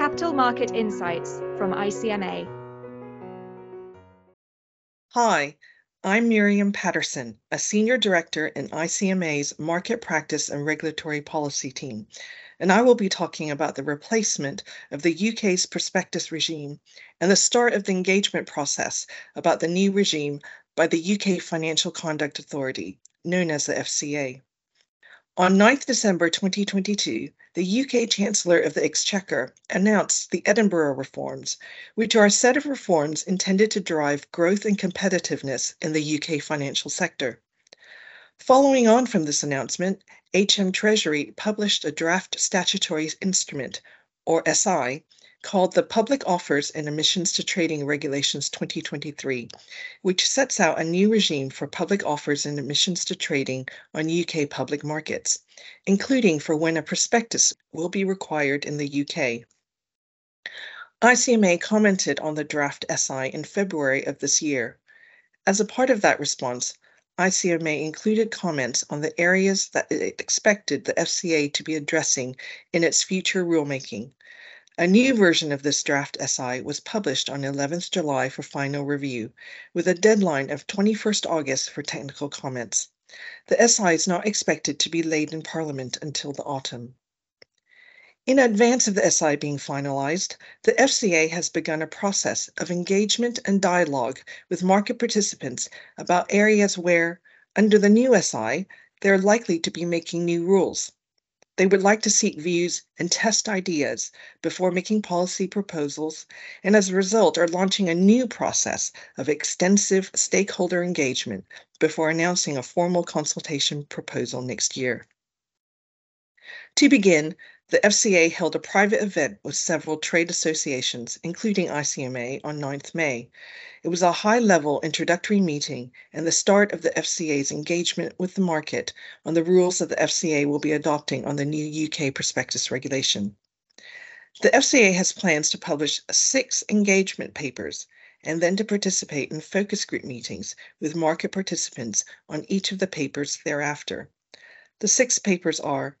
Capital Market Insights from ICMA. Hi, I'm Miriam Patterson, a Senior Director in ICMA's Market Practice and Regulatory Policy team, and I will be talking about the replacement of the UK's prospectus regime and the start of the engagement process about the new regime by the UK Financial Conduct Authority, known as the FCA. On 9th December 2022, the UK Chancellor of the Exchequer announced the Edinburgh Reforms, which are a set of reforms intended to drive growth and competitiveness in the UK financial sector. Following on from this announcement, HM Treasury published a draft statutory instrument, or SI, called the Public Offers and Admissions to Trading Regulations 2023, which sets out a new regime for public offers and admissions to trading on UK public markets, including for when a prospectus will be required in the UK. ICMA commented on the draft SI in February of this year. As a part of that response, ICMA included comments on the areas that it expected the FCA to be addressing in its future rulemaking, a new version of this draft SI was published on 11th July for final review, with a deadline of 21st August for technical comments. The SI is not expected to be laid in Parliament until the autumn. In advance of the SI being finalised, the FCA has begun a process of engagement and dialogue with market participants about areas where, under the new SI, they're likely to be making new rules. They would like to seek views and test ideas before making policy proposals, and as a result, are launching a new process of extensive stakeholder engagement before announcing a formal consultation proposal next year. To begin, the FCA held a private event with several trade associations, including ICMA, on 9th May. It was a high level introductory meeting and the start of the FCA's engagement with the market on the rules that the FCA will be adopting on the new UK prospectus regulation. The FCA has plans to publish six engagement papers and then to participate in focus group meetings with market participants on each of the papers thereafter. The six papers are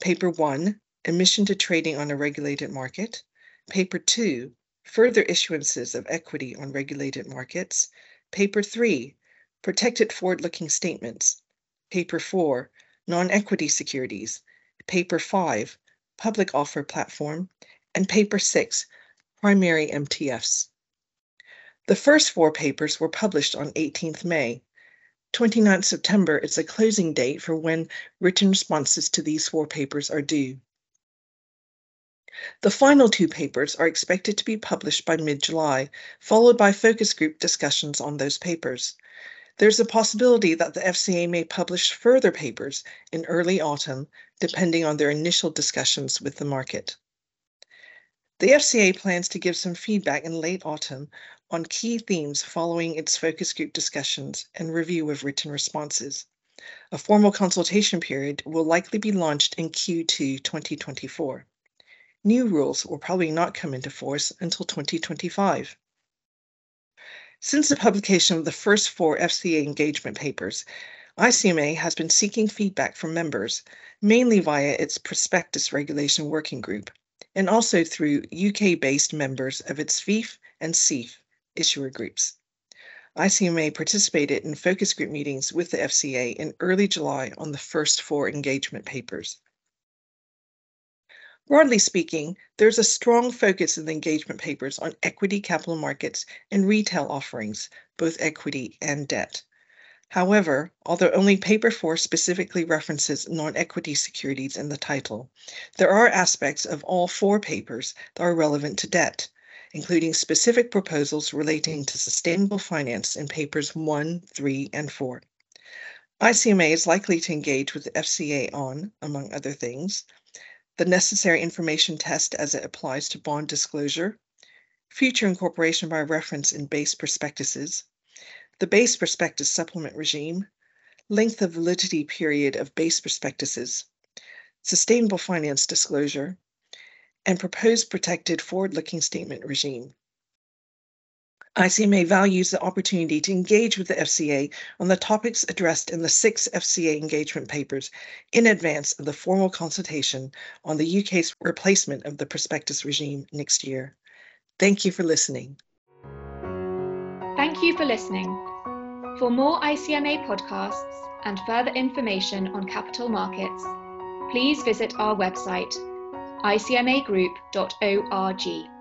Paper 1, Admission to trading on a regulated market. Paper 2, Further issuances of equity on regulated markets. Paper 3, Protected forward-looking statements. Paper 4, Non-equity securities. Paper 5, Public offer platform. And Paper 6, Primary MTFs. The first four papers were published on 18th May. 29th September is the closing date for when written responses to these four papers are due. The final two papers are expected to be published by mid July, followed by focus group discussions on those papers. There's a possibility that the FCA may publish further papers in early autumn, depending on their initial discussions with the market. The FCA plans to give some feedback in late autumn on key themes following its focus group discussions and review of written responses. A formal consultation period will likely be launched in Q2 2024 new rules will probably not come into force until 2025. Since the publication of the first four FCA engagement papers, ICMA has been seeking feedback from members, mainly via its Prospectus Regulation Working Group, and also through UK based members of its FIF and CEIF issuer groups. ICMA participated in focus group meetings with the FCA in early July on the first four engagement papers. Broadly speaking, there's a strong focus in the engagement papers on equity capital markets and retail offerings, both equity and debt. However, although only paper 4 specifically references non-equity securities in the title, there are aspects of all four papers that are relevant to debt, including specific proposals relating to sustainable finance in papers 1, 3, and 4. ICMA is likely to engage with the FCA on, among other things, the necessary information test as it applies to bond disclosure, future incorporation by reference in base prospectuses, the base prospectus supplement regime, length of validity period of base prospectuses, sustainable finance disclosure, and proposed protected forward-looking statement regime. ICMA values the opportunity to engage with the FCA on the topics addressed in the six FCA engagement papers in advance of the formal consultation on the UK's replacement of the prospectus regime next year. Thank you for listening. Thank you for listening. For more ICMA podcasts and further information on capital markets, please visit our website icmagroup.org.